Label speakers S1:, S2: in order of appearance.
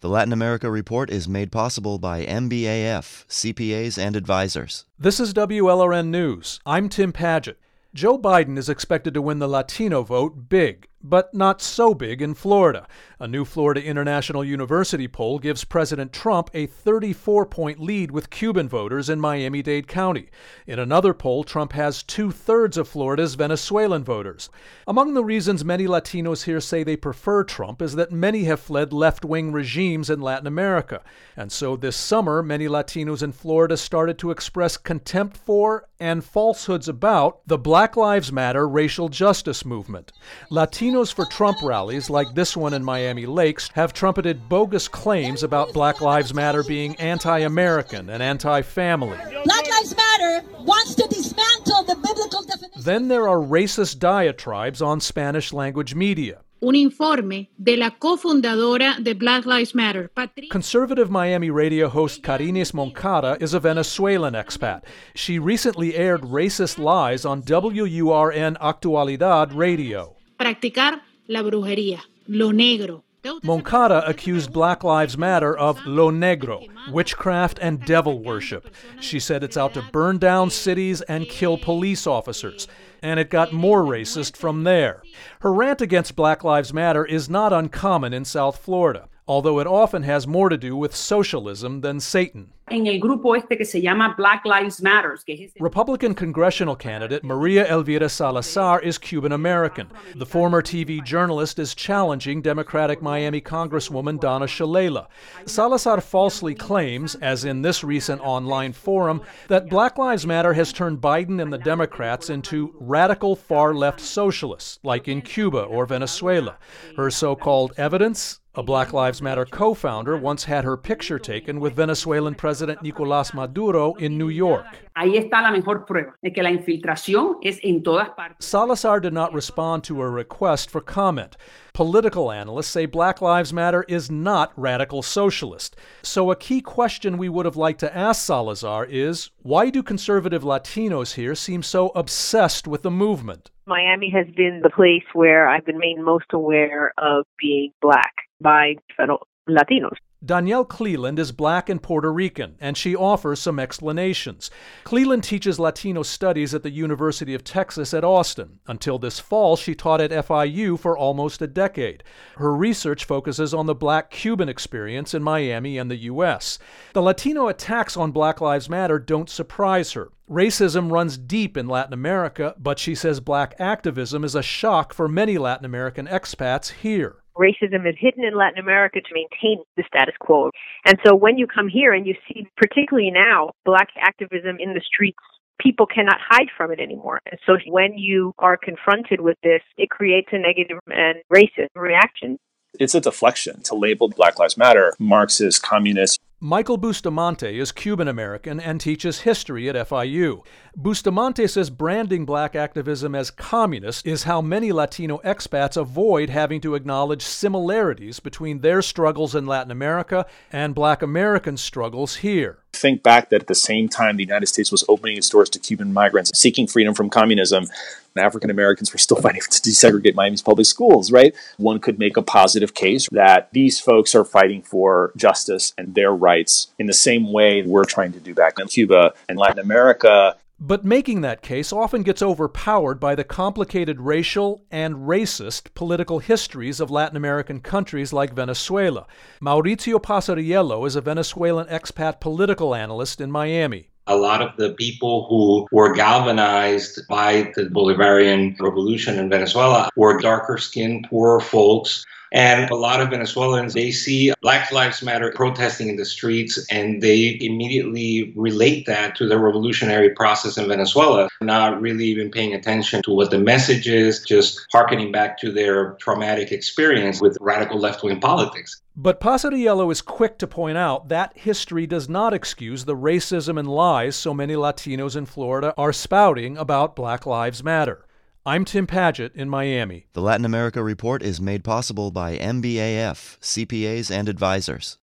S1: The Latin America Report is made possible by MBAF, CPAs and advisors.
S2: This is WLRN News. I'm Tim Padgett. Joe Biden is expected to win the Latino vote big but not so big in Florida. A new Florida International University poll gives President Trump a 34 point lead with Cuban voters in Miami Dade County. In another poll, Trump has two thirds of Florida's Venezuelan voters. Among the reasons many Latinos here say they prefer Trump is that many have fled left wing regimes in Latin America. And so this summer, many Latinos in Florida started to express contempt for and falsehoods about the Black Lives Matter racial justice movement. Latinos Latinos for Trump rallies, like this one in Miami Lakes, have trumpeted bogus claims about Black Lives Matter being anti American and anti family.
S3: Black Lives Matter wants to dismantle the biblical definition.
S2: Then there are racist diatribes on Spanish language media.
S4: un informe de la cofundadora de Black Lives Matter.
S2: Conservative Miami radio host Karines Moncada is a Venezuelan expat. She recently aired racist lies on WURN Actualidad radio
S4: practicar la brujería, lo negro.
S2: Moncada accused Black Lives Matter of lo negro, witchcraft and devil worship. She said it's out to burn down cities and kill police officers. And it got more racist from there. Her rant against Black Lives Matter is not uncommon in South Florida although it often has more to do with socialism than Satan.
S5: En el grupo este que se llama Black Lives
S2: Republican congressional candidate Maria Elvira Salazar is Cuban American. The former TV journalist is challenging Democratic Miami Congresswoman Donna Shalala. Salazar falsely claims, as in this recent online forum, that Black Lives Matter has turned Biden and the Democrats into radical far left socialists, like in Cuba or Venezuela. Her so called evidence a Black Lives Matter co founder once had her picture taken with Venezuelan President Nicolas Maduro in New York.
S5: Ahí está la mejor prueba de que la infiltración es en todas partes.
S2: Salazar did not respond to a request for comment. Political analysts say Black Lives Matter is not radical socialist. So, a key question we would have liked to ask Salazar is why do conservative Latinos here seem so obsessed with the movement?
S6: Miami has been the place where I've been made most aware of being black by fellow Latinos.
S2: Danielle Clealand is black and Puerto Rican, and she offers some explanations. Clealand teaches Latino studies at the University of Texas at Austin. Until this fall, she taught at FIU for almost a decade. Her research focuses on the black Cuban experience in Miami and the U.S. The Latino attacks on Black Lives Matter don't surprise her. Racism runs deep in Latin America, but she says black activism is a shock for many Latin American expats here
S6: racism is hidden in Latin America to maintain the status quo. And so when you come here and you see, particularly now, black activism in the streets, people cannot hide from it anymore. And so when you are confronted with this, it creates a negative and racist reaction.
S7: It's a deflection to label Black Lives Matter Marxist, communist.
S2: Michael Bustamante is Cuban American and teaches history at FIU. Bustamante says branding black activism as communist is how many Latino expats avoid having to acknowledge similarities between their struggles in Latin America and black American struggles here
S7: think back that at the same time the United States was opening its doors to Cuban migrants seeking freedom from communism, African Americans were still fighting to desegregate Miami's public schools, right? One could make a positive case that these folks are fighting for justice and their rights in the same way we're trying to do back in Cuba and Latin America.
S2: But making that case often gets overpowered by the complicated racial and racist political histories of Latin American countries like Venezuela. Mauricio Pasariello is a Venezuelan expat political analyst in Miami.
S8: A lot of the people who were galvanized by the Bolivarian revolution in Venezuela were darker skinned, poorer folks and a lot of Venezuelans, they see Black Lives Matter protesting in the streets and they immediately relate that to the revolutionary process in Venezuela, not really even paying attention to what the message is, just harkening back to their traumatic experience with radical left wing politics.
S2: But Pasariello is quick to point out that history does not excuse the racism and lies so many Latinos in Florida are spouting about Black Lives Matter. I'm Tim Padgett in Miami.
S1: The Latin America Report is made possible by MBAF, CPAs and advisors.